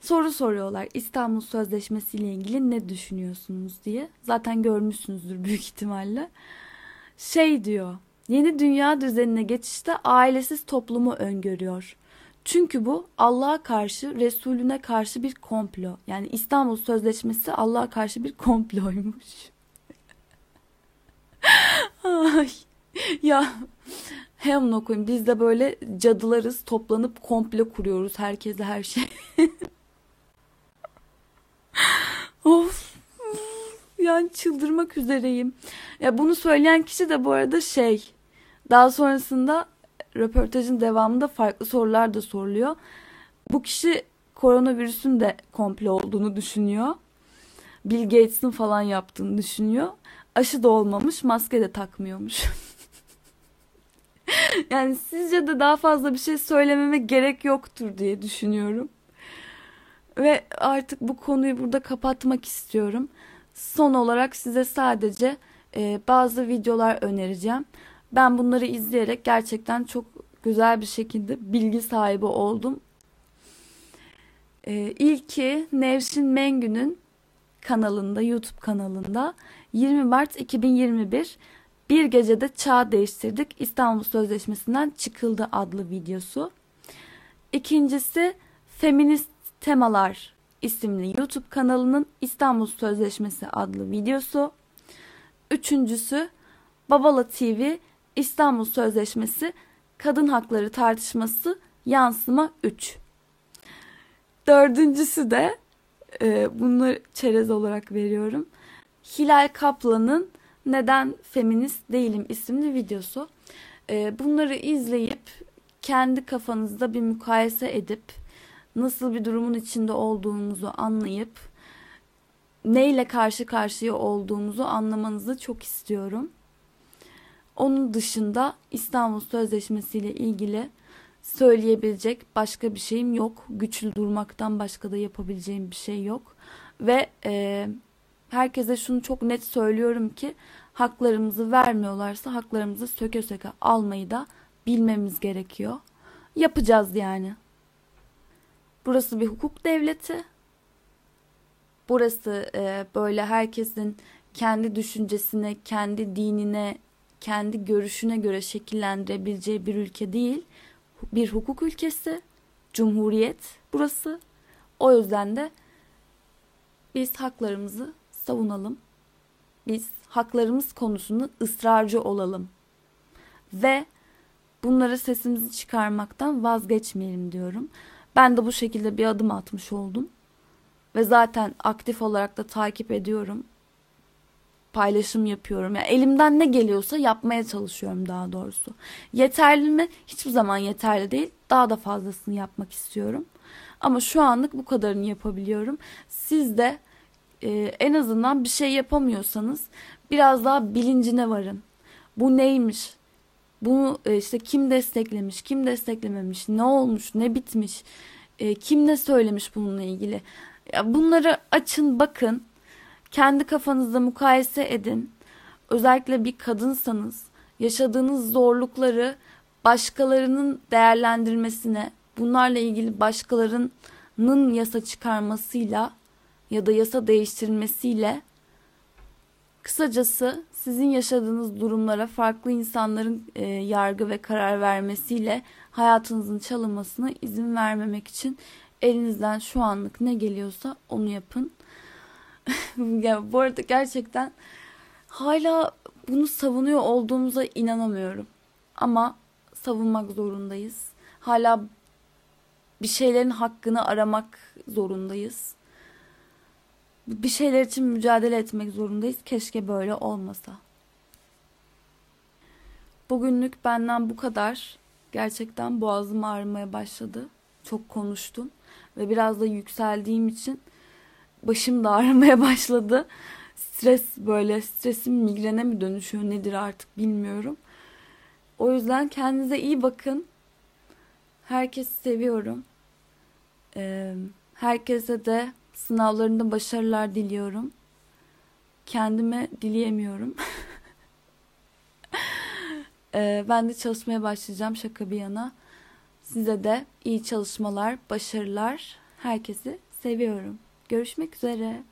soru soruyorlar İstanbul Sözleşmesi ile ilgili ne düşünüyorsunuz diye. Zaten görmüşsünüzdür büyük ihtimalle. Şey diyor. Yeni dünya düzenine geçişte ailesiz toplumu öngörüyor. Çünkü bu Allah'a karşı, Resulüne karşı bir komplo. Yani İstanbul Sözleşmesi Allah'a karşı bir komploymuş. [LAUGHS] Ay. Ya hem okuyun biz de böyle cadılarız toplanıp komplo kuruyoruz herkese her şey. [LAUGHS] Of. Yani çıldırmak üzereyim. Ya bunu söyleyen kişi de bu arada şey. Daha sonrasında röportajın devamında farklı sorular da soruluyor. Bu kişi koronavirüsün de komple olduğunu düşünüyor. Bill Gates'in falan yaptığını düşünüyor. Aşı da olmamış, maske de takmıyormuş. [LAUGHS] yani sizce de daha fazla bir şey söylememe gerek yoktur diye düşünüyorum. Ve artık bu konuyu burada kapatmak istiyorum. Son olarak size sadece e, bazı videolar önereceğim. Ben bunları izleyerek gerçekten çok güzel bir şekilde bilgi sahibi oldum. E, ilki Nevşin Mengü'nün kanalında, YouTube kanalında 20 Mart 2021 Bir gecede çağ değiştirdik İstanbul Sözleşmesi'nden çıkıldı adlı videosu. İkincisi Feminist Temalar isimli YouTube kanalının İstanbul Sözleşmesi adlı videosu. Üçüncüsü Babala TV İstanbul Sözleşmesi Kadın Hakları Tartışması Yansıma 3. Dördüncüsü de e, bunları çerez olarak veriyorum. Hilal Kaplan'ın Neden Feminist Değilim isimli videosu. E, bunları izleyip kendi kafanızda bir mukayese edip nasıl bir durumun içinde olduğumuzu anlayıp neyle karşı karşıya olduğumuzu anlamanızı çok istiyorum. Onun dışında İstanbul Sözleşmesi ile ilgili söyleyebilecek başka bir şeyim yok. Güçlü durmaktan başka da yapabileceğim bir şey yok. Ve e, herkese şunu çok net söylüyorum ki haklarımızı vermiyorlarsa haklarımızı söke söke almayı da bilmemiz gerekiyor. Yapacağız yani. Burası bir hukuk devleti. Burası e, böyle herkesin kendi düşüncesine, kendi dinine, kendi görüşüne göre şekillendirebileceği bir ülke değil. Bir hukuk ülkesi, cumhuriyet burası. O yüzden de biz haklarımızı savunalım. Biz haklarımız konusunda ısrarcı olalım. Ve bunlara sesimizi çıkarmaktan vazgeçmeyelim diyorum. Ben de bu şekilde bir adım atmış oldum. Ve zaten aktif olarak da takip ediyorum. Paylaşım yapıyorum. Yani elimden ne geliyorsa yapmaya çalışıyorum daha doğrusu. Yeterli mi? Hiçbir zaman yeterli değil. Daha da fazlasını yapmak istiyorum. Ama şu anlık bu kadarını yapabiliyorum. Siz de e, en azından bir şey yapamıyorsanız biraz daha bilincine varın. Bu neymiş? Bunu e, işte kim desteklemiş, kim desteklememiş, ne olmuş, ne bitmiş, e, kim ne söylemiş bununla ilgili. Bunları açın, bakın. Kendi kafanızda mukayese edin. Özellikle bir kadınsanız yaşadığınız zorlukları başkalarının değerlendirmesine, bunlarla ilgili başkalarının yasa çıkarmasıyla ya da yasa değiştirilmesiyle kısacası sizin yaşadığınız durumlara farklı insanların e, yargı ve karar vermesiyle hayatınızın çalınmasına izin vermemek için elinizden şu anlık ne geliyorsa onu yapın. [LAUGHS] ya bu arada gerçekten hala bunu savunuyor olduğumuza inanamıyorum. Ama savunmak zorundayız. Hala bir şeylerin hakkını aramak zorundayız. Bir şeyler için mücadele etmek zorundayız. Keşke böyle olmasa. Bugünlük benden bu kadar. Gerçekten boğazım ağrımaya başladı. Çok konuştum ve biraz da yükseldiğim için başım da [LAUGHS] ağrımaya başladı. Stres böyle stresim migrene mi dönüşüyor nedir artık bilmiyorum. O yüzden kendinize iyi bakın. Herkesi seviyorum. Herkese de sınavlarında başarılar diliyorum. Kendime dileyemiyorum. [LAUGHS] ee, ben de çalışmaya başlayacağım şaka bir yana. Size de iyi çalışmalar, başarılar. Herkesi seviyorum. Görüşmek üzere.